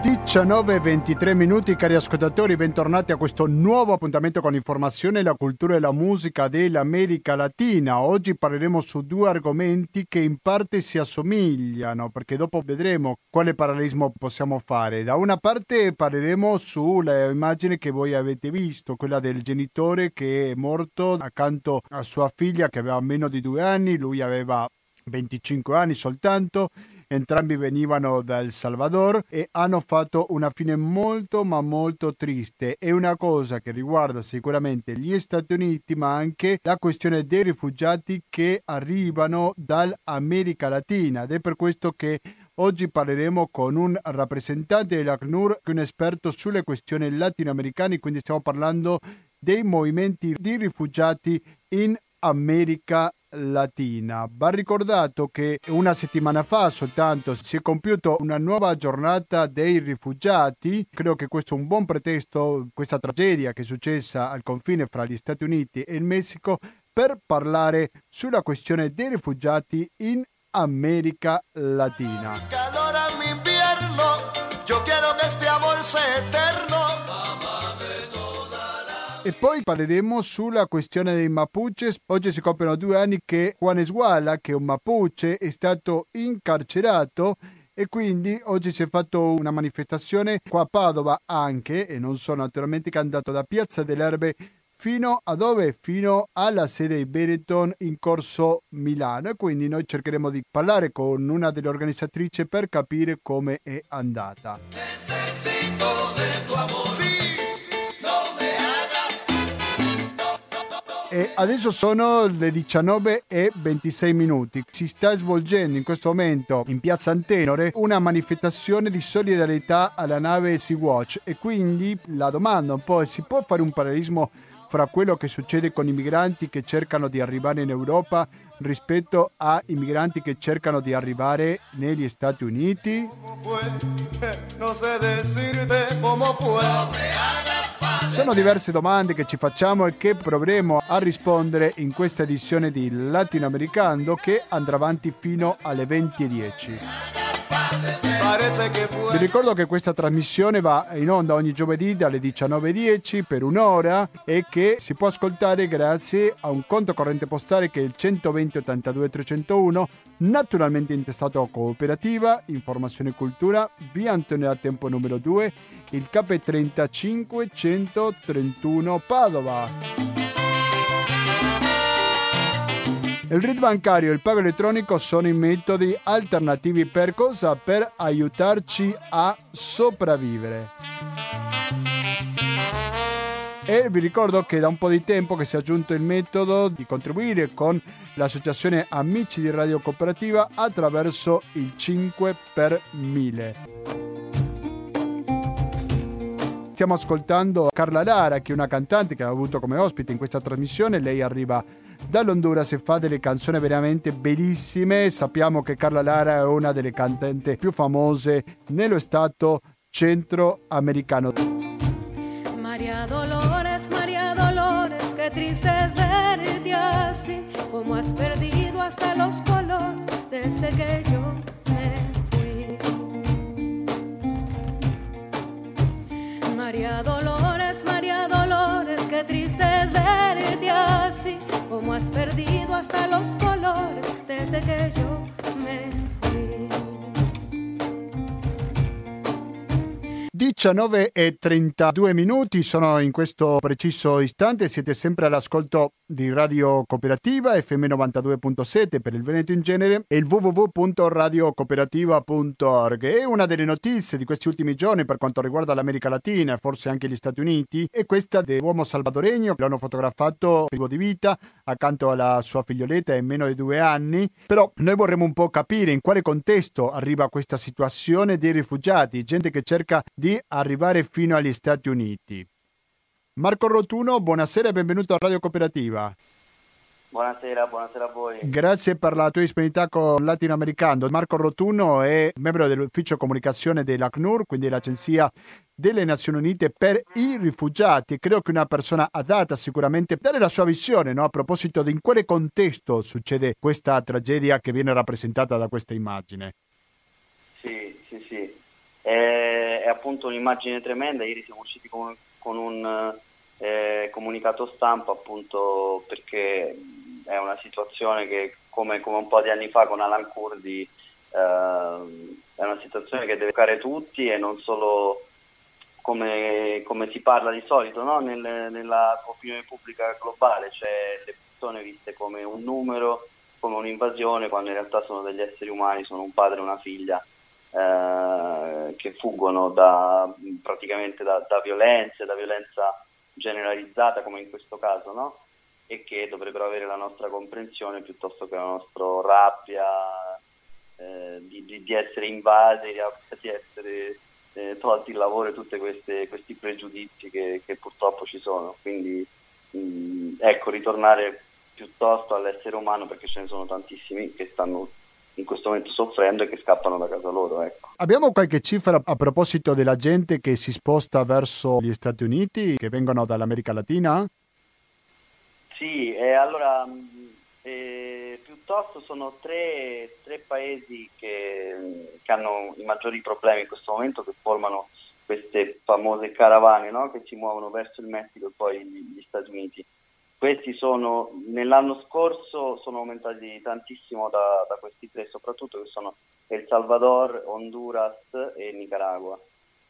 19-23 minuti cari ascoltatori, bentornati a questo nuovo appuntamento con informazione, la cultura e la musica dell'America Latina. Oggi parleremo su due argomenti che in parte si assomigliano, perché dopo vedremo quale parallelismo possiamo fare. Da una parte parleremo sull'immagine che voi avete visto, quella del genitore che è morto accanto a sua figlia che aveva meno di due anni, lui aveva 25 anni soltanto Entrambi venivano da El Salvador e hanno fatto una fine molto ma molto triste. È una cosa che riguarda sicuramente gli Stati Uniti ma anche la questione dei rifugiati che arrivano dall'America Latina ed è per questo che Oggi parleremo con un rappresentante dell'ACNUR, un esperto sulle questioni latinoamericane, quindi stiamo parlando dei movimenti di rifugiati in America Latina. Va ricordato che una settimana fa soltanto si è compiuta una nuova giornata dei rifugiati. Credo che questo è un buon pretesto, questa tragedia che è successa al confine fra gli Stati Uniti e il Messico, per parlare sulla questione dei rifugiati in America Latina. E poi parleremo sulla questione dei Mapuche. Oggi si compiono due anni che Juan Esguala, che è un Mapuche, è stato incarcerato e quindi oggi si è fatto una manifestazione qua a Padova anche, e non so naturalmente, che è andato da Piazza delle fino a dove? Fino alla sede di Benetton in corso Milano e quindi noi cercheremo di parlare con una delle organizzatrici per capire come è andata. Necesito E adesso sono le 19 e 26 minuti. Si sta svolgendo in questo momento in piazza Antenore una manifestazione di solidarietà alla nave Sea-Watch e quindi la domanda un po' si può fare un parallelismo fra quello che succede con i migranti che cercano di arrivare in Europa rispetto ai migranti che cercano di arrivare negli Stati Uniti? Sono diverse domande che ci facciamo e che proveremo a rispondere in questa edizione di Latinoamericano che andrà avanti fino alle 20.10. Vi ricordo che questa trasmissione va in onda ogni giovedì dalle 19.10 per un'ora e che si può ascoltare grazie a un conto corrente postale che è il 120 82 301, naturalmente intestato a Cooperativa, Informazione e Cultura, via Antonio Tempo numero 2, il KP35 131 Padova. Il RID bancario e il pago elettronico sono i metodi alternativi per cosa? Per aiutarci a sopravvivere. E vi ricordo che da un po' di tempo che si è aggiunto il metodo di contribuire con l'associazione Amici di Radio Cooperativa attraverso il 5 per 1000. Stiamo ascoltando Carla Lara, che è una cantante che ha avuto come ospite in questa trasmissione. Lei arriva dall'Honduras e fa delle canzoni veramente bellissime. Sappiamo che Carla Lara è una delle cantanti più famose nello stato centroamericano. Como has perdido hasta los colores desde que yo me 19 e 32 minuti sono in questo preciso istante, siete sempre all'ascolto di Radio Cooperativa FM 92.7 per il Veneto in genere e il www.radiocooperativa.org. E una delle notizie di questi ultimi giorni per quanto riguarda l'America Latina e forse anche gli Stati Uniti è questa dell'uomo salvadoregno, l'hanno fotografato privo di vita accanto alla sua figlioletta in meno di due anni, però noi vorremmo un po' capire in quale contesto arriva questa situazione dei rifugiati, gente che cerca di di arrivare fino agli Stati Uniti. Marco Rotuno, buonasera e benvenuto a Radio Cooperativa. Buonasera, buonasera a voi. Grazie per la tua disponibilità con Latinoamericano. Marco Rotuno è membro dell'ufficio comunicazione dell'ACNUR, quindi l'Agenzia delle Nazioni Unite per i rifugiati. Credo che una persona adatta sicuramente a dare la sua visione no? a proposito di in quale contesto succede questa tragedia che viene rappresentata da questa immagine. Sì, sì, sì. È, è appunto un'immagine tremenda, ieri siamo usciti con, con un eh, comunicato stampa appunto perché è una situazione che come, come, un po' di anni fa con Alan Kurdi eh, è una situazione che deve toccare tutti e non solo come, come si parla di solito no? Nel, nella opinione pubblica globale, cioè le persone viste come un numero, come un'invasione, quando in realtà sono degli esseri umani, sono un padre e una figlia eh, che fuggono da, praticamente da, da, violenze, da violenza generalizzata come in questo caso, no? e che dovrebbero avere la nostra comprensione piuttosto che la nostra rabbia eh, di, di, di, essere invasi, di essere eh, tolti il lavoro e tutti questi pregiudizi che, che, purtroppo ci sono. Quindi mh, ecco, ritornare piuttosto all'essere umano perché ce ne sono tantissimi che stanno in questo momento soffrendo e che scappano da casa loro. Ecco. Abbiamo qualche cifra a proposito della gente che si sposta verso gli Stati Uniti, che vengono dall'America Latina? Sì, eh, allora eh, piuttosto sono tre, tre paesi che, che, hanno i maggiori problemi in questo momento, che formano queste famose caravane no? che si muovono verso il Messico e poi gli Stati Uniti. Questi sono, nell'anno scorso sono aumentati tantissimo da, da questi tre, soprattutto che sono El Salvador, Honduras e Nicaragua.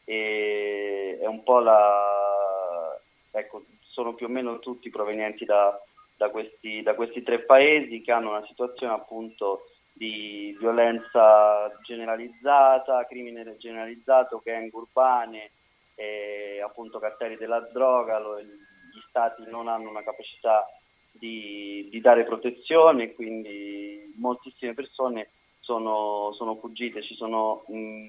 E è un po' la... ecco, sono più o meno tutti provenienti da, da, questi, da questi tre paesi che hanno una situazione appunto di violenza generalizzata, crimine generalizzato, gang urbane, e appunto cartelli della droga, lo, gli stati non hanno una capacità di, di dare protezione, quindi moltissime persone sono, sono fuggite, ci sono mh,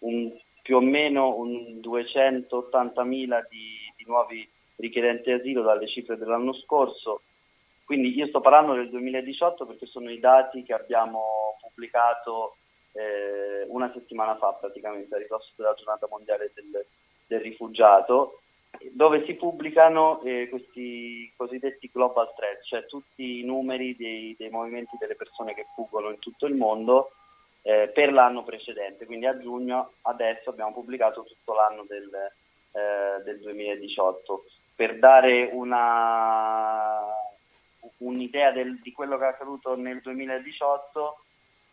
un, più o meno 280.000 di, di nuovi richiedenti asilo dalle cifre dell'anno scorso. Quindi io sto parlando del 2018 perché sono i dati che abbiamo pubblicato eh, una settimana fa praticamente a ridosso della giornata mondiale del, del rifugiato, dove si pubblicano eh, questi cosiddetti global threat, cioè tutti i numeri dei, dei, movimenti delle persone che fuggono in tutto il mondo eh, per l'anno precedente. Quindi a giugno adesso abbiamo pubblicato tutto l'anno del, eh, del 2018 per dare una, un'idea del, di quello che è accaduto nel 2018,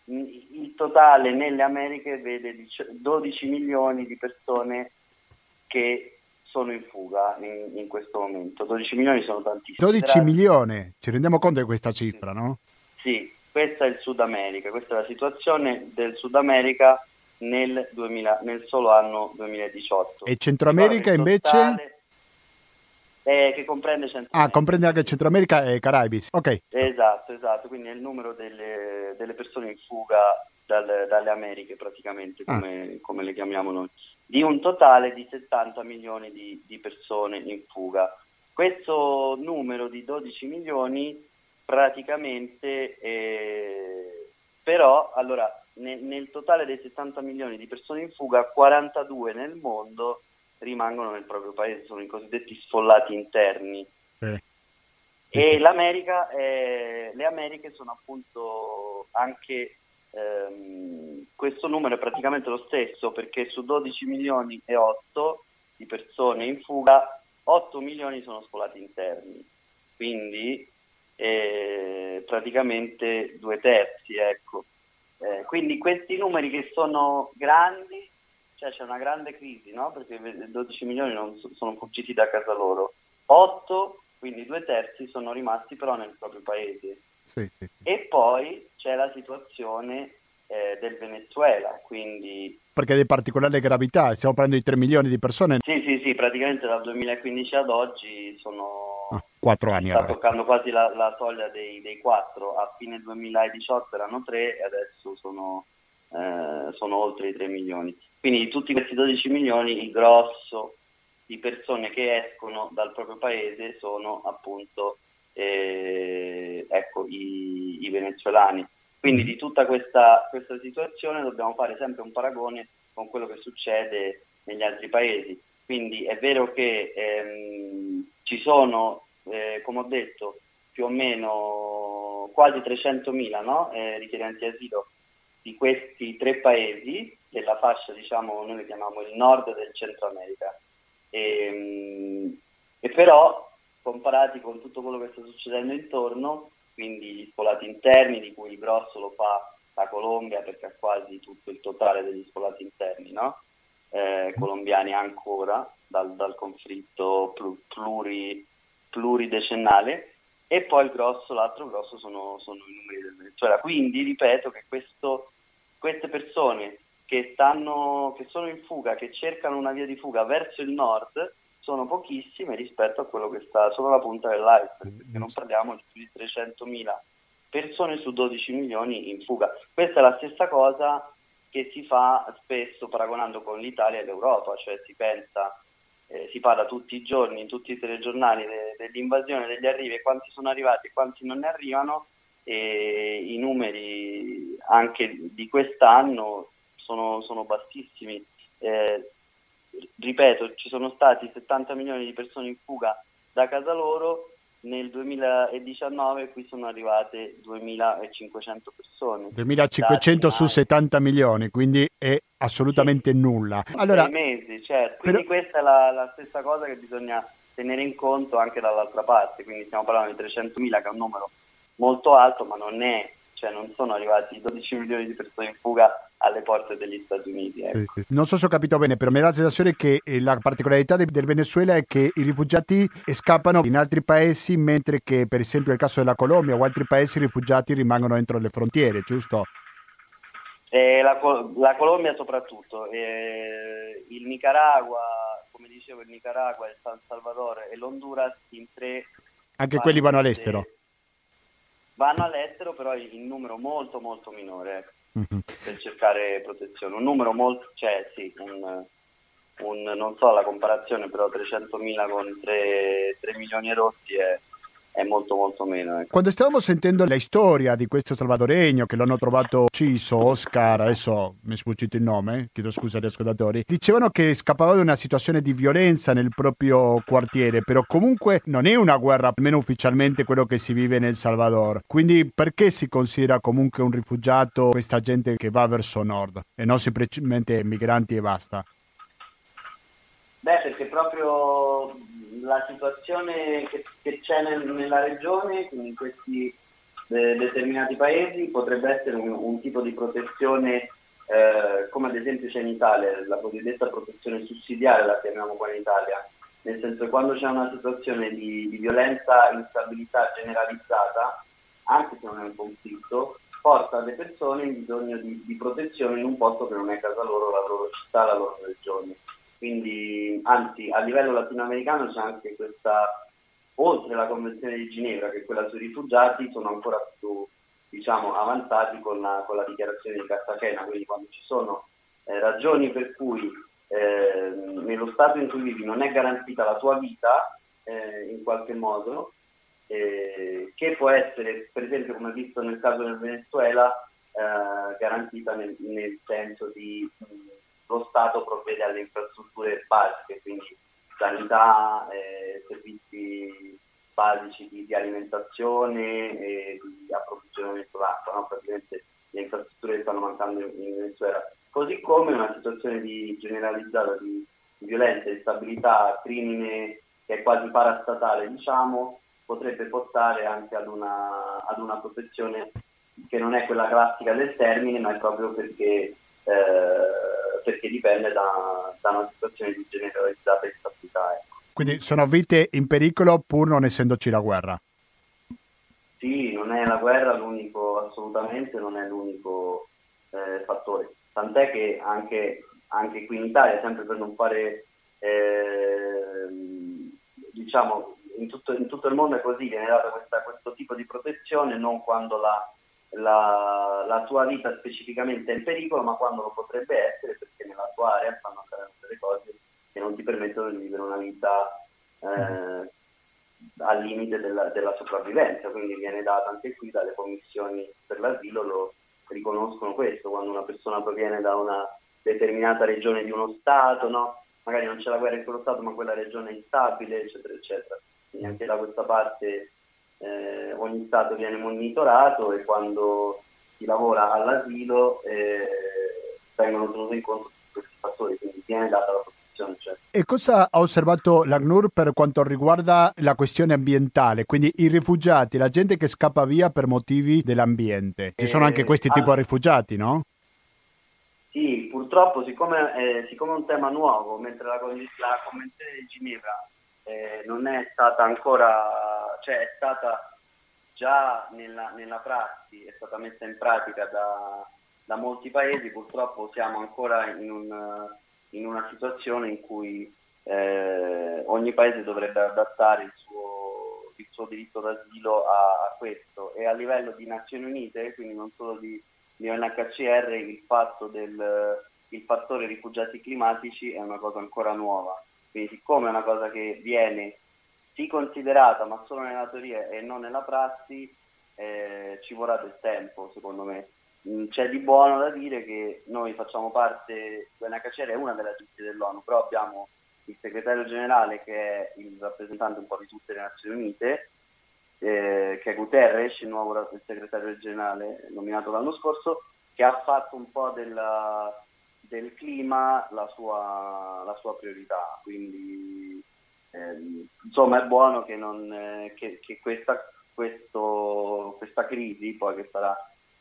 il totale nelle Americhe vede 12 milioni di persone che sono in fuga in, in questo momento. 12 milioni sono tantissimi. 12 Era... milioni, ci rendiamo conto di questa cifra, no? Sì, questa è il Sud America, questa è la situazione del Sud America nel, 2000, nel solo anno 2018. E Centro America invece? Eh, che comprende Centro Ah, comprende anche Centro America e Caraibi. Ok. Esatto, esatto. Quindi è il numero delle, delle persone in fuga dal, dalle Americhe, praticamente, come, ah. come, le chiamiamo noi, di un totale di 70 milioni di, di persone in fuga. Questo numero di 12 milioni praticamente, eh, però, allora, nel, nel totale dei 70 milioni di persone in fuga, 42 nel mondo rimangono nel proprio paese, sono i cosiddetti sfollati interni. Eh. E l'America, è, le Americhe sono appunto anche, ehm, questo numero è praticamente lo stesso perché su 12 milioni e 8 di persone in fuga, 8 milioni sono sfollati interni, quindi eh, praticamente due terzi. Ecco. Eh, quindi questi numeri che sono grandi cioè c'è una grande crisi, no? Perché 12 milioni non sono fuggiti da casa loro, 8, quindi due terzi, sono rimasti però nel proprio paese. Sì, sì, sì. E poi c'è la situazione eh, del Venezuela, quindi... Perché è di particolare gravità, stiamo parlando di 3 milioni di persone. Sì, sì, sì, praticamente dal 2015 ad oggi sono... Ah, 4 anni. Sta toccando quasi la, la soglia dei, dei 4, a fine 2018 erano 3 e adesso sono, eh, sono oltre i 3 milioni. Quindi di tutti questi 12 milioni il grosso di persone che escono dal proprio paese sono appunto eh, ecco, i, i, venezuelani. Quindi di tutta questa, questa situazione dobbiamo fare sempre un paragone con quello che succede negli altri paesi. Quindi è vero che ehm, ci sono, eh, come ho detto, più o meno quasi 300.000 no? eh, richiedenti asilo di questi tre paesi nella fascia, diciamo, noi le chiamiamo il nord del Centro America. E, ehm, e però, comparati con tutto quello che sta succedendo intorno, quindi gli sfolati interni, di cui il grosso lo fa la Colombia perché ha quasi tutto il totale degli sfolati interni, no? eh, colombiani ancora dal, dal conflitto pluri, pluridecennale e poi il grosso, l'altro grosso sono, sono, i numeri del Venezuela. Quindi ripeto che questo, queste persone che, stanno, che sono in fuga, che cercano una via di fuga verso il nord, sono pochissime rispetto a quello che sta solo la punta dell'iceberg, perché non parliamo di più di 300.000 persone su 12 milioni in fuga. Questa è la stessa cosa che si fa spesso paragonando con l'Italia e l'Europa, cioè si pensa, eh, si parla tutti i giorni in tutti i telegiornali de- dell'invasione, degli arrivi e quanti sono arrivati e quanti non ne arrivano e i numeri anche di quest'anno sono, sono bassissimi. Eh, ripeto, ci sono stati 70 milioni di persone in fuga da casa loro, nel 2019 qui sono arrivate 2500 persone. 2500 su 70 milioni, quindi è assolutamente sì. nulla. Allora, Sei mesi, certo. Quindi però... questa è la, la, stessa cosa che bisogna tenere in conto anche dall'altra parte, quindi stiamo parlando di 300.000 che è un numero molto alto, ma non è, cioè non sono arrivati 12 milioni di persone in fuga alle porte degli Stati Uniti. Ecco. Non so se ho capito bene, però mi dà la sensazione che eh, la particolarità del Venezuela è che i rifugiati scappano in altri paesi, mentre che per esempio nel caso della Colombia o altri paesi i rifugiati rimangono entro le frontiere, giusto? Eh, la, la, Colombia soprattutto, eh, il Nicaragua, come dicevo, il Nicaragua, il San Salvador e l'Honduras in tre... Anche quelli vanno all'estero? Vanno all'estero però in numero molto molto minore. Mm-hmm. per cercare protezione. Un numero molto, cioè sì, un, un, non so la comparazione, però 300.000 con 3, 3 milioni e rotti è, è molto molto meno. Ecco. Quando stavamo sentendo la storia di questo salvadoregno che l'hanno trovato ucciso, Oscar, adesso mi è sfuggito il nome, chiedo scusa agli ascoltatori, dicevano che scappava da una situazione di violenza nel proprio quartiere, però comunque non è una guerra, almeno ufficialmente quello che si vive nel Salvador. Quindi perché si considera comunque un rifugiato questa gente che va verso nord e non semplicemente migranti e basta? Beh, perché proprio la situazione che, che c'è nel, nella regione, in questi de, determinati paesi, potrebbe essere un, un tipo di protezione eh, come ad esempio c'è in Italia, la cosiddetta protezione sussidiaria la chiamiamo qua in Italia, nel senso che quando c'è una situazione di, di violenza e instabilità generalizzata, anche se non è un conflitto, porta le persone in bisogno di, di, protezione in un posto che non è casa loro, la loro città, la loro regione. Quindi, anzi, a livello latinoamericano c'è anche questa, oltre la Convenzione di Ginevra, che è quella sui rifugiati, sono ancora più diciamo, avanzati con la, con la dichiarazione di Cartagena, quindi quando ci sono eh, ragioni per cui eh, nello stato in cui vivi non è garantita la tua vita, eh, in qualche modo, eh, che può essere, per esempio, come visto nel caso del Venezuela, eh, garantita nel, nel senso di mh, lo Stato provvede alle infrastrutture basiche, quindi sanità, eh, servizi basici di, di alimentazione e di approvvigionamento d'acqua, no? praticamente le infrastrutture che stanno mancando in Venezuela. Così come una situazione di generalizzata di, violenza, instabilità, crimine che è quasi parastatale, diciamo, potrebbe portare anche ad una, ad una protezione che non è quella classica del termine, ma è proprio perché eh, perché dipende da, da, una situazione di generalizzata instabilità. Ecco. Quindi sono vite in pericolo pur non essendoci la guerra? Sì, non è la guerra l'unico, assolutamente non è l'unico eh, fattore. Tant'è che anche, anche, qui in Italia, sempre per non fare, eh, diciamo, in tutto, in tutto, il mondo è così, viene data questo tipo di protezione non quando la la, la, tua vita specificamente è in pericolo, ma quando lo potrebbe essere perché nella tua area stanno accadendo delle cose che non ti permettono di vivere una vita eh, al limite della, della, sopravvivenza. Quindi viene data anche qui dalle commissioni per l'asilo, lo riconoscono questo, quando una persona proviene da una determinata regione di uno Stato, no? magari non c'è la guerra in quello Stato, ma quella regione è instabile, eccetera, eccetera. Quindi anche da questa parte eh, ogni Stato viene monitorato e quando si lavora all'asilo eh, vengono tenuti in conto tutti questi fattori, quindi viene data la protezione. Cioè. E cosa ha osservato l'ACNUR per quanto riguarda la questione ambientale, quindi i rifugiati, la gente che scappa via per motivi dell'ambiente? Ci sono anche questi eh, tipi di rifugiati, no? Sì, purtroppo siccome, eh, siccome, è un tema nuovo, mentre la, la Convenzione di Ginevra eh, non è stata ancora, cioè è stata già nella, nella prassi, è stata messa in pratica da, da molti paesi, purtroppo siamo ancora in, un, in una situazione in cui eh, ogni paese dovrebbe adattare il suo, il suo diritto d'asilo a, a, questo e a livello di Nazioni Unite, quindi non solo di, di UNHCR, il fatto del il fattore rifugiati climatici è una cosa ancora nuova. Quindi siccome è una cosa che viene sì considerata ma solo nella teoria e non nella prassi, eh, ci vorrà del tempo secondo me. Mm, c'è di buono da dire che noi facciamo parte, l'UNHCR è una delle agenzie dell'ONU, però abbiamo il segretario generale che è il rappresentante un po' di tutte le Nazioni Unite, eh, che è Guterres, il nuovo segretario generale nominato l'anno scorso, che ha fatto un po' della, del clima la sua, la sua priorità. Quindi ehm, insomma è buono che, non, eh, che, che questa, questo, questa crisi, poi che sarà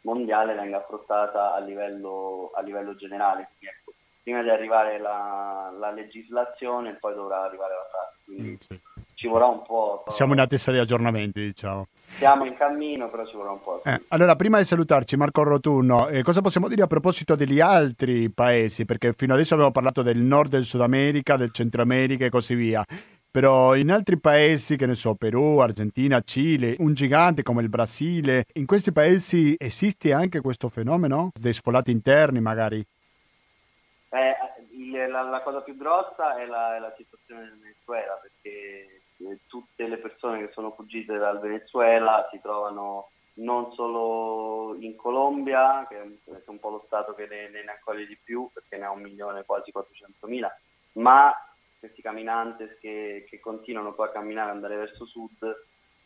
mondiale, venga affrontata a livello, a livello generale. Quindi, ecco, prima di arrivare la, la legislazione, poi dovrà arrivare la pratica. Quindi, mm, sì ci vorrà un po'. Siamo in attesa di aggiornamenti, diciamo. Siamo in cammino, però ci vorrà un po'. Eh, allora, prima di salutarci, Marco Rotunno, eh, cosa possiamo dire a proposito degli altri paesi? Perché fino adesso abbiamo parlato del nord del Sud America, del Centro America e così via. Però in altri paesi, che ne so, Perù, Argentina, Cile, un gigante come il Brasile, in questi paesi esiste anche questo fenomeno? Dei sfolati interni magari? Eh, la, la, cosa più grossa è la, è la situazione del Venezuela, perché tutte le persone che sono fuggite dal Venezuela si trovano non solo in Colombia, che è un po' lo Stato che ne, ne accoglie di più, perché ne ha un milione, quasi 400 mila, ma questi camminantes che, che continuano poi a camminare, andare verso sud,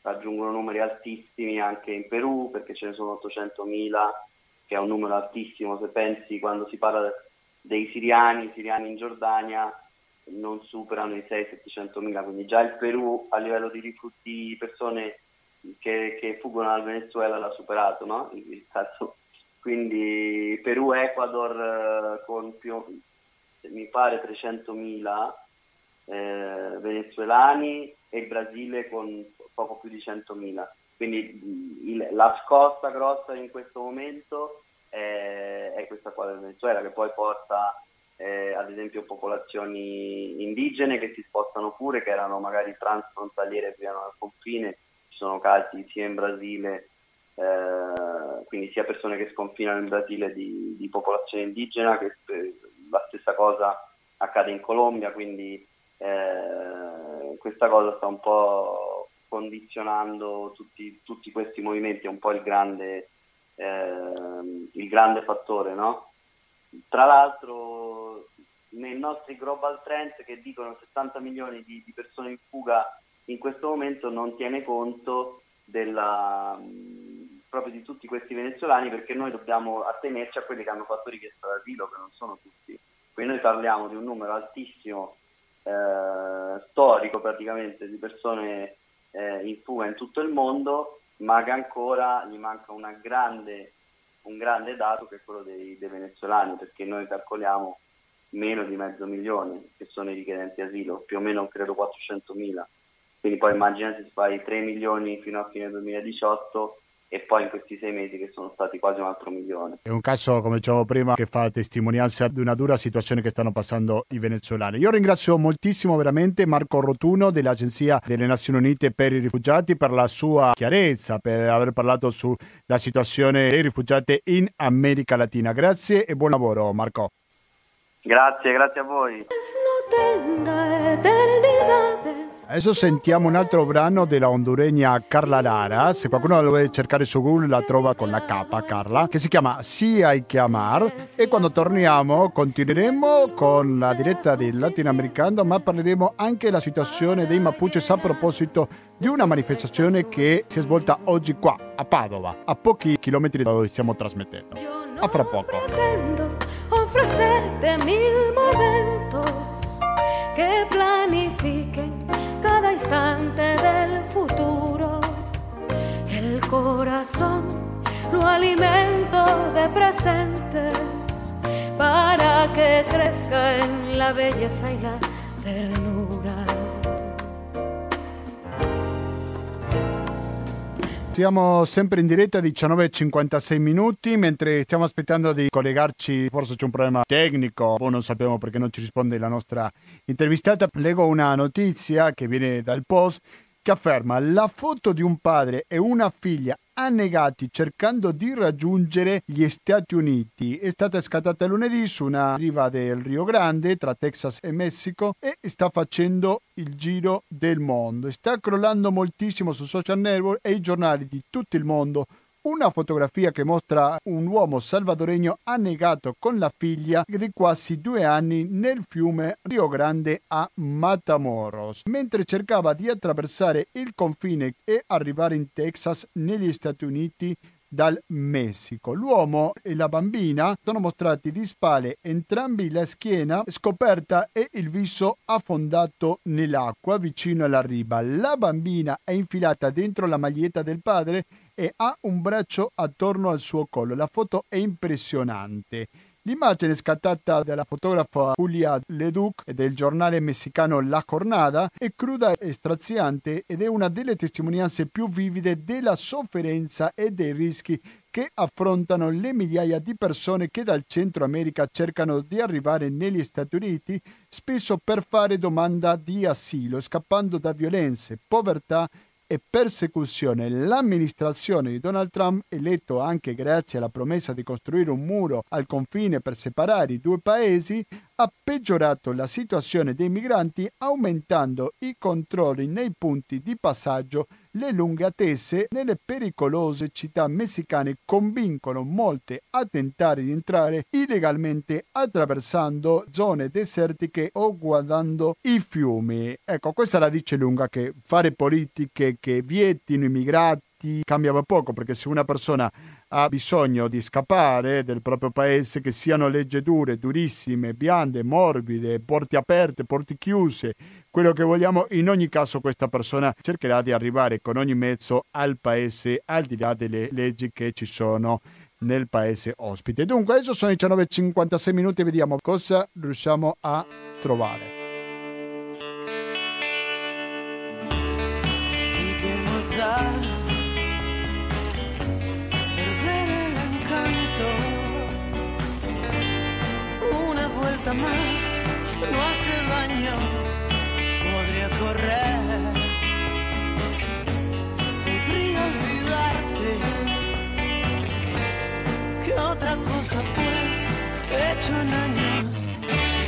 raggiungono numeri altissimi anche in Perù, perché ce ne sono 800 mila, che è un numero altissimo, se pensi quando si parla dei siriani, siriani in Giordania, non superano i 600-700 mila, quindi già il Perù a livello di, rifugi, di persone che, che, fuggono dal Venezuela l'ha superato, no? il, caso. Quindi Perù Ecuador eh, con più, mi pare 300 mila eh, venezuelani e il Brasile con poco più di 100 mila. Quindi il, la scossa grossa in questo momento è, è questa qua del Venezuela che poi porta eh, ad esempio popolazioni indigene che si spostano pure, che erano magari transfrontaliere prima al confine, ci sono casi sia in Brasile, eh, quindi sia persone che sconfinano in Brasile di, di popolazione indigena, che eh, la stessa cosa accade in Colombia, quindi eh, questa cosa sta un po' condizionando tutti, tutti questi movimenti, è un po' il grande, ehm, il grande fattore, no? Tra l'altro nei nostri global trends che dicono 70 milioni di, di persone in fuga in questo momento non tiene conto della, proprio di tutti questi venezuelani perché noi dobbiamo attenerci a quelli che hanno fatto richiesta d'asilo, che non sono tutti. Quindi noi parliamo di un numero altissimo, eh, storico praticamente, di persone eh, in fuga in tutto il mondo, ma che ancora gli manca grande, un grande dato che è quello dei, dei venezuelani, perché noi calcoliamo meno di mezzo milione che sono i richiedenti asilo, più o meno credo 400 mila. Quindi poi immaginate se fai 3 milioni fino a fine 2018 e poi in questi sei mesi che sono stati quasi un altro milione. È un caso, come dicevo prima, che fa testimonianza di una dura situazione che stanno passando i venezuelani. Io ringrazio moltissimo veramente Marco Rotuno dell'Agenzia delle Nazioni Unite per i rifugiati per la sua chiarezza, per aver parlato sulla situazione dei rifugiati in America Latina. Grazie e buon lavoro Marco. Grazie, grazie a voi. Adesso sentiamo un altro brano della honduregna Carla Lara, se qualcuno la deve cercare su Google la trova con la K, Carla, che si chiama Si hay que amar e quando torniamo continueremo con la diretta del latinoamericano ma parleremo anche della situazione dei Mapuches a proposito di una manifestazione che si è svolta oggi qua a Padova, a pochi chilometri da dove stiamo trasmettendo. A fra poco. Corazón lo alimento de presentes para que crezca en la belleza y la ternura. Siamo sempre in diretta 19.56 minuti mentre stiamo aspettando di collegarci, forse c'è un problema tecnico o non sappiamo perché non ci risponde la nostra intervistata. Leggo una notizia che viene dal post che afferma la foto di un padre e una figlia annegati cercando di raggiungere gli Stati Uniti. È stata scattata lunedì su una riva del Rio Grande tra Texas e Messico e sta facendo il giro del mondo. Sta crollando moltissimo su social network e i giornali di tutto il mondo una fotografia che mostra un uomo salvadoregno annegato con la figlia di quasi due anni nel fiume Rio Grande a Matamoros, mentre cercava di attraversare il confine e arrivare in Texas negli Stati Uniti dal Messico. L'uomo e la bambina sono mostrati di spalle, entrambi la schiena scoperta e il viso affondato nell'acqua vicino alla riba. La bambina è infilata dentro la maglietta del padre e ha un braccio attorno al suo collo. La foto è impressionante. L'immagine scattata dalla fotografa Julia Leduc del giornale messicano La Jornada è cruda e straziante ed è una delle testimonianze più vivide della sofferenza e dei rischi che affrontano le migliaia di persone che dal Centro America cercano di arrivare negli Stati Uniti, spesso per fare domanda di asilo, scappando da violenze, povertà persecuzione. L'amministrazione di Donald Trump, eletto anche grazie alla promessa di costruire un muro al confine per separare i due paesi, ha peggiorato la situazione dei migranti aumentando i controlli nei punti di passaggio le lunghe attese nelle pericolose città messicane convincono molte a tentare di entrare illegalmente attraversando zone desertiche o guardando i fiumi. Ecco, questa la dice lunga che fare politiche che vietino i migrati cambiava poco perché se una persona ha bisogno di scappare del proprio paese, che siano leggi dure, durissime, biande, morbide, porte aperte, porte chiuse, quello che vogliamo, in ogni caso questa persona cercherà di arrivare con ogni mezzo al paese al di là delle leggi che ci sono nel paese ospite. Dunque adesso sono i 19.56 minuti e vediamo cosa riusciamo a trovare. Otra cosa pues he hecho en años?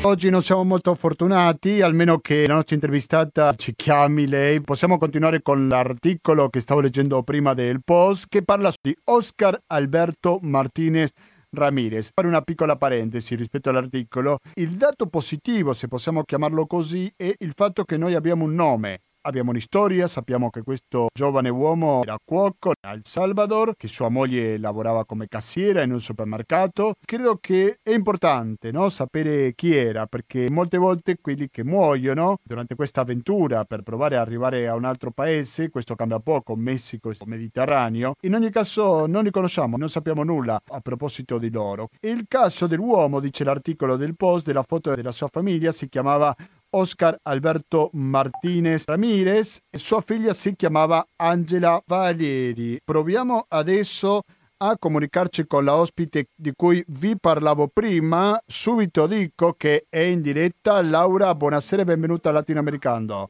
Oggi non siamo molto fortunati, almeno che la nostra intervistata ci chiami lei. Possiamo continuare con l'articolo che stavo leggendo prima del post che parla di Oscar Alberto Martinez Ramirez. Fare una piccola parentesi rispetto all'articolo. Il dato positivo, se possiamo chiamarlo così, è il fatto che noi abbiamo un nome abbiamo una storia, sappiamo che questo giovane uomo era cuoco a El Salvador, che sua moglie lavorava come cassiera in un supermercato. Credo che è importante no? sapere chi era, perché molte volte quelli che muoiono durante questa avventura per provare ad arrivare a un altro paese, questo cambia poco, Messico e Mediterraneo, in ogni caso non li conosciamo, non sappiamo nulla a proposito di loro. Il caso dell'uomo, dice l'articolo del post, della foto della sua famiglia, si chiamava Oscar Alberto Martinez Ramirez e sua figlia si chiamava Angela Valeri. Proviamo adesso a comunicarci con la ospite di cui vi parlavo prima. Subito dico che è in diretta. Laura, buonasera e benvenuta a Latinoamericano.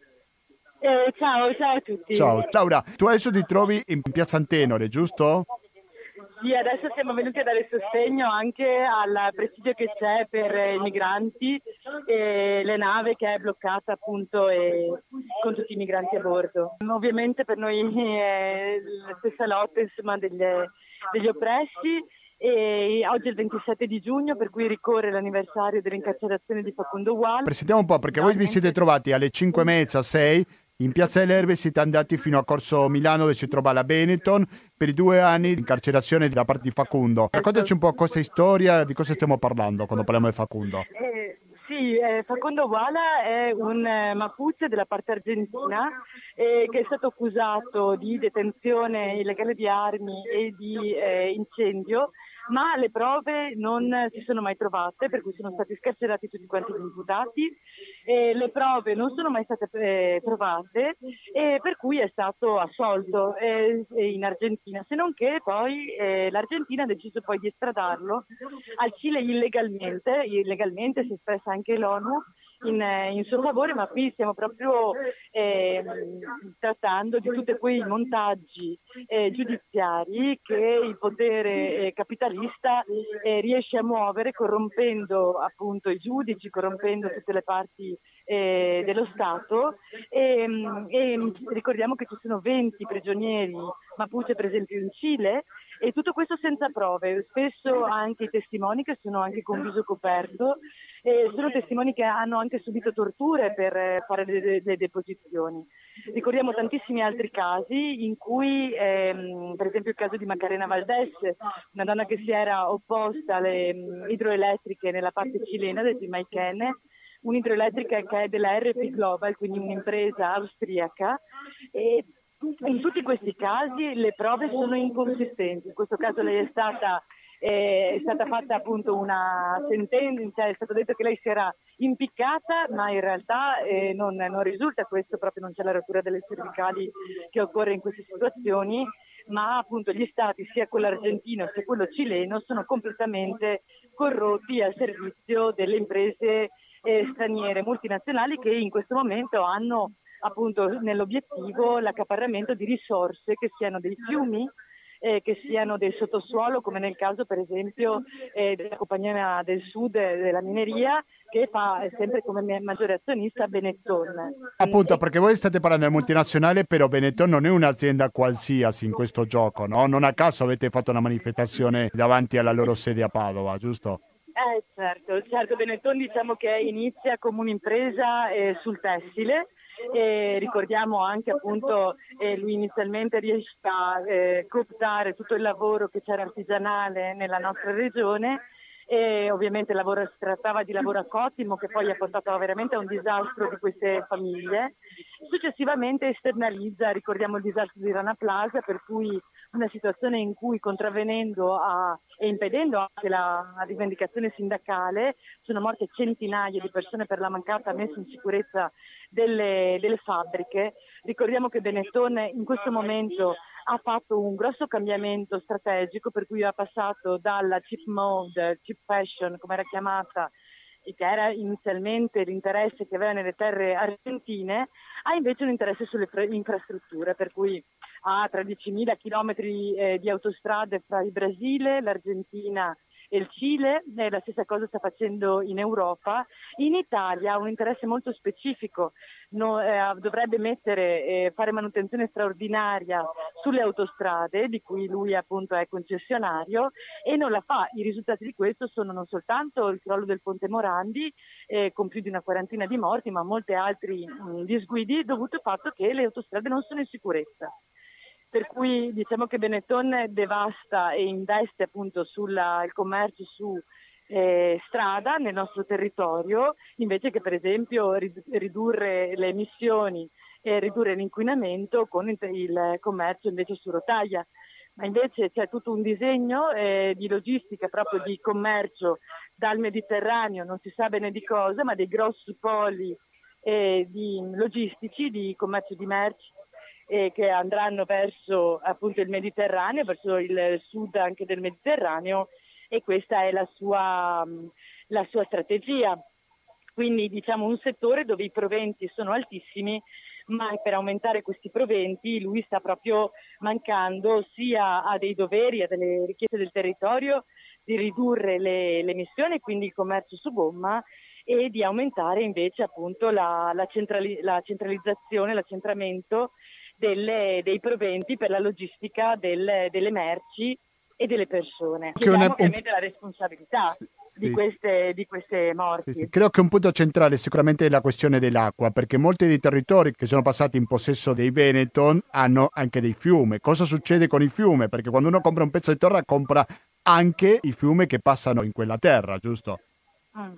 Eh, ciao, ciao a tutti. Ciao, Laura, tu adesso ti trovi in Piazza Antenore, giusto? Sì, adesso siamo venuti a dare sostegno anche al presidio che c'è per i migranti e le nave che è bloccata appunto con tutti i migranti a bordo. Ovviamente per noi è la stessa lotta insomma, delle, degli oppressi e oggi è il 27 di giugno per cui ricorre l'anniversario dell'incarcerazione di Facundo Ual. Presentiamo un po' perché voi vi siete trovati alle 5 e mezza, 6 in Piazza delle Erbe siete andati fino a Corso Milano dove si trova la Benetton per i due anni di incarcerazione da parte di Facundo. Raccontaci un po' questa storia, di cosa stiamo parlando quando parliamo di Facundo. Eh, sì, eh, Facundo Wala è un eh, mapuche della parte argentina eh, che è stato accusato di detenzione illegale di armi e di eh, incendio ma le prove non si sono mai trovate, per cui sono stati scarcerati tutti quanti gli imputati, le prove non sono mai state eh, trovate e per cui è stato assolto in Argentina, se non che poi eh, l'Argentina ha deciso poi di estradarlo al Cile illegalmente, illegalmente si è espressa anche l'ONU, in, in, suo favore, ma qui stiamo proprio eh, trattando di tutti quei montaggi eh, giudiziari che il potere eh, capitalista eh, riesce a muovere corrompendo appunto i giudici, corrompendo tutte le parti eh, dello Stato. E, e ricordiamo che ci sono 20 prigionieri Mapuche per esempio in Cile e tutto questo senza prove, spesso anche i testimoni che sono anche con viso coperto, eh, sono testimoni che hanno anche subito torture per fare le, le, deposizioni. Ricordiamo tantissimi altri casi in cui, ehm, per esempio il caso di Macarena Valdés, una donna che si era opposta alle mh, idroelettriche nella parte cilena del Timaichene, un'idroelettrica che è della RP Global, quindi un'impresa austriaca, e in tutti questi casi le prove sono inconsistenti. In questo caso lei è stata, eh, è stata fatta appunto una sentenza, cioè è stato detto che lei si era impiccata, ma in realtà eh, non, non, risulta questo, proprio non c'è la rottura delle cervicali che occorre in queste situazioni, ma appunto gli stati, sia quello argentino sia quello cileno, sono completamente corrotti al servizio delle imprese eh, straniere multinazionali che in questo momento hanno appunto nell'obiettivo l'accaparramento di risorse che siano dei fiumi, eh, che siano del sottosuolo, come nel caso per esempio eh, della Compagnia del Sud della mineria, che fa sempre come maggiore azionista Benetton. Appunto, perché voi state parlando di multinazionale, però Benetton non è un'azienda qualsiasi in questo gioco, no? Non a caso avete fatto una manifestazione davanti alla loro sede a Padova, giusto? Eh, certo, certo, Benetton diciamo che inizia come un'impresa eh, sul tessile, e ricordiamo anche appunto eh, lui inizialmente riesce a eh, cooptare tutto il lavoro che c'era artigianale nella nostra regione e ovviamente lavoro, si trattava di lavoro a cottimo che poi ha portato veramente a un disastro di queste famiglie. Successivamente esternalizza, ricordiamo il disastro di Rana Plaza, per cui una situazione in cui contravvenendo a, e impedendo anche la, rivendicazione sindacale sono morte centinaia di persone per la mancata messa in sicurezza delle, delle fabbriche. Ricordiamo che Benetton in questo momento ha fatto un grosso cambiamento strategico per cui ha passato dalla cheap mode, cheap fashion come era chiamata, che era inizialmente l'interesse che aveva nelle terre argentine, ha invece un interesse sulle infrastrutture, per cui ha 13.000 chilometri eh, di autostrade fra il Brasile, l'Argentina e il Cile, e la stessa cosa sta facendo in Europa. In Italia ha un interesse molto specifico, no, eh, dovrebbe mettere, eh, fare manutenzione straordinaria sulle autostrade, di cui lui appunto è concessionario, e non la fa. I risultati di questo sono non soltanto il crollo del ponte Morandi, eh, con più di una quarantina di morti, ma molti altri mh, disguidi dovuti al fatto che le autostrade non sono in sicurezza per cui diciamo che Benetton devasta e investe appunto sul commercio su eh, strada nel nostro territorio, invece che per esempio ridurre le emissioni e ridurre l'inquinamento con il commercio invece su rotaia. Ma invece c'è tutto un disegno eh, di logistica, proprio di commercio dal Mediterraneo, non si sa bene di cosa, ma dei grossi poli eh, di logistici, di commercio di merci eh, che andranno verso appunto il Mediterraneo, verso il sud anche del Mediterraneo e questa è la sua, la sua strategia. Quindi diciamo un settore dove i proventi sono altissimi, ma per aumentare questi proventi lui sta proprio mancando sia a dei doveri, a delle richieste del territorio di ridurre le, le emissioni, quindi il commercio su gomma e di aumentare invece appunto la, la, centrali, la centralizzazione, l'accentramento delle, dei proventi per la logistica del, delle merci e delle persone. Chiediamo una, ovviamente la responsabilità sì, di, queste, di, queste, morti. Sì, sì. Credo che un punto centrale sicuramente è la questione dell'acqua, perché molti dei territori che sono passati in possesso dei Benetton hanno anche dei fiumi. Cosa succede con i fiumi? Perché quando uno compra un pezzo di terra compra anche i fiumi che passano in quella terra, giusto? Mm.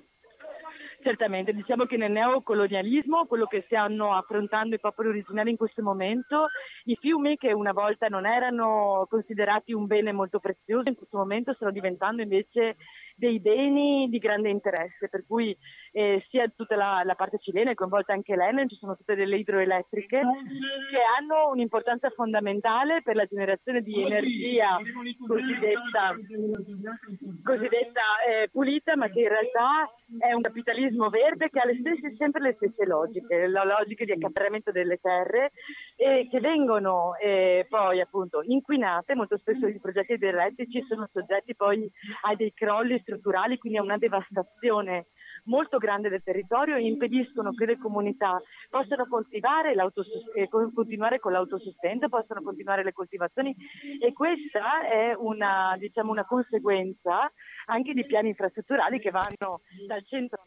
Certamente, diciamo che nel neocolonialismo, quello che stanno affrontando i popoli originari in questo momento, i fiumi che una volta non erano considerati un bene molto prezioso, in questo momento stanno diventando invece dei beni di grande interesse, per cui eh, sia tutta la, la, parte cilena, è coinvolta anche l'Enel, ci sono tutte delle idroelettriche che hanno un'importanza fondamentale per la generazione di energia cosiddetta, cosiddetta eh, pulita, ma che in realtà è un capitalismo verde che ha le stesse, sempre le stesse logiche, la logica di accaparramento delle terre e che vengono eh, poi appunto inquinate, molto spesso i progetti idroelettrici sono soggetti poi a dei crolli strutturali, quindi a una devastazione molto grande del territorio e impediscono che le comunità possano coltivare eh, continuare con l'autosustento, possano continuare le coltivazioni e questa è una, diciamo, una conseguenza anche di piani infrastrutturali che vanno dal centro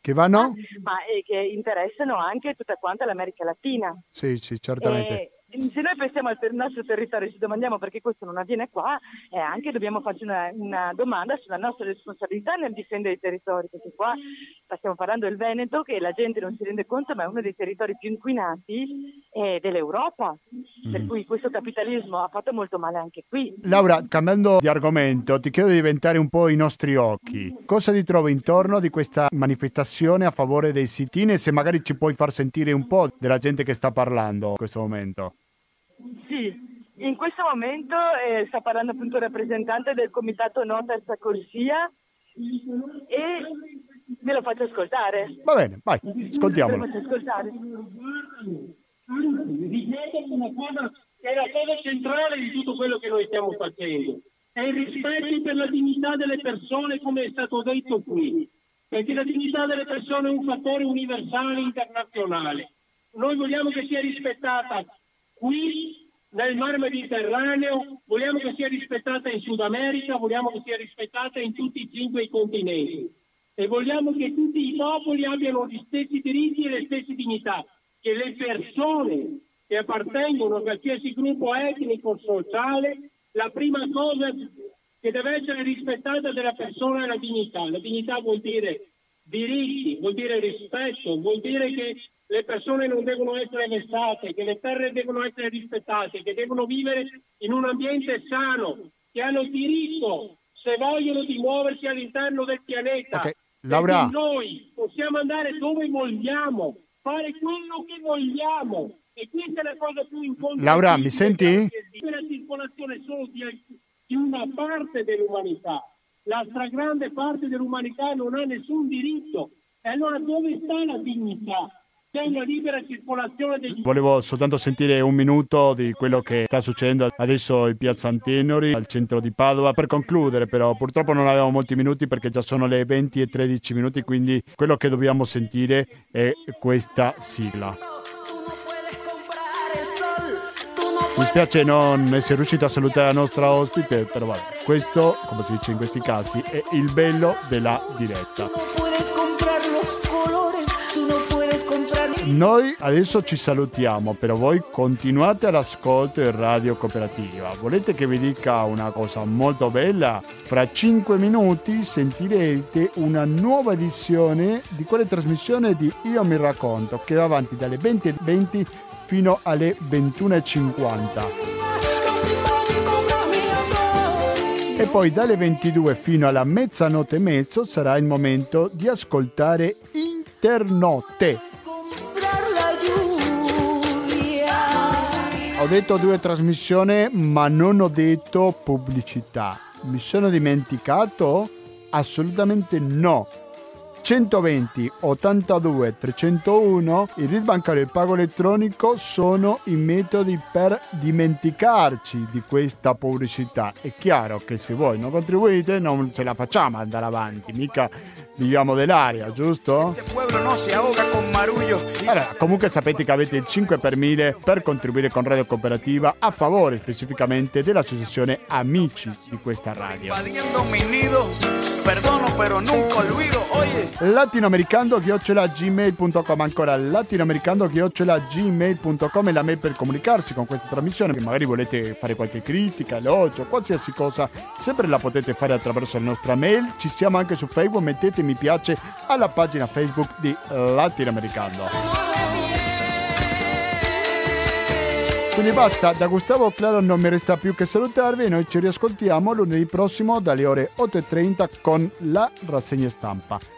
che vanno? Ma e che interessano anche tutta quanta l'America Latina. Sì, sì, certamente. E se noi pensiamo al nostro territorio e ci domandiamo perché questo non avviene qua, eh, anche dobbiamo farci una, una, domanda sulla nostra responsabilità nel difendere i territori, perché qua stiamo parlando del Veneto, che la gente non si rende conto, ma è uno dei territori più inquinati eh, dell'Europa. Mm. Per cui questo capitalismo ha fatto molto male anche qui. Laura, cambiando di argomento, ti chiedo di diventare un po' i nostri occhi. Cosa ti trovi intorno di questa manifestazione a favore dei sit-in e se magari ci puoi far sentire un po' della gente che sta parlando in questo momento? Sì, in questo momento eh, sta parlando appunto il rappresentante del comitato No Terza Corsia e me lo faccio ascoltare. Va bene, vai, ascoltiamolo. Me lo faccio ascoltare. Ripeto una cosa che è la cosa centrale di tutto quello che noi stiamo facendo. È il rispetto per la dignità delle persone, come è stato detto qui. Perché la dignità delle persone è un fattore universale internazionale. Noi vogliamo che sia rispettata qui nel mar Mediterraneo, vogliamo che sia rispettata in Sud America, vogliamo che sia rispettata in tutti i cinque i continenti e vogliamo che tutti i popoli abbiano gli stessi diritti e le stesse dignità, che le persone che appartengono a qualsiasi gruppo etnico o sociale, la prima cosa che deve essere rispettata della persona è la dignità. La dignità vuol dire diritti, vuol dire rispetto, vuol dire che le persone non devono essere vessate, che le terre devono essere rispettate, che devono vivere in un ambiente sano, che hanno diritto, se vogliono, di muoversi all'interno del pianeta. Okay. Laura. noi possiamo andare dove vogliamo, fare quello che vogliamo. E questa è la cosa più importante. Laura, mi senti? La circolazione solo di, di una parte dell'umanità. La stragrande parte dell'umanità non ha nessun diritto. E allora dove sta la dignità? c'è una libera circolazione degli... Volevo soltanto sentire un minuto di quello che sta succedendo adesso in Piazza Antenori, al centro di Padova. Per concludere però, purtroppo non abbiamo molti minuti perché già sono le 20 e 13 minuti, quindi quello che dobbiamo sentire è questa sigla. Mi spiace non essere riuscito a salutare la nostra ospite, però vabbè, questo, come si dice in questi casi, è il bello della diretta. Noi adesso ci salutiamo, però voi continuate all'ascolto in Radio Cooperativa. Volete che vi dica una cosa molto bella? Fra 5 minuti sentirete una nuova edizione di quella trasmissione di Io mi racconto che va avanti dalle 20.20 20 fino alle 21.50. E poi dalle 22 fino alla mezzanotte e mezzo sarà il momento di ascoltare Internotte Ho detto due trasmissioni, ma non ho detto pubblicità. Mi sono dimenticato? Assolutamente no. 120 82 301 il RID bancario e il pago elettronico sono i metodi per dimenticarci di questa pubblicità è chiaro che se voi non contribuite non ce la facciamo andare avanti mica viviamo dell'aria giusto? Allora, comunque sapete che avete il 5 per 1000 per contribuire con Radio Cooperativa a favore specificamente dell'associazione Amici di questa radio Perdono, pero nunca olvido. Oye. latinoamericando-gmail.com ancora latinoamericando-gmail.com è la mail per comunicarsi con questa trasmissione. Che magari volete fare qualche critica, elogio, qualsiasi cosa sempre la potete fare attraverso la nostra mail. Ci siamo anche su Facebook mettete mi piace alla pagina Facebook di Latinoamericano Quindi basta, da Gustavo Claro non mi resta più che salutarvi e noi ci riascoltiamo lunedì prossimo dalle ore 8.30 con la rassegna stampa.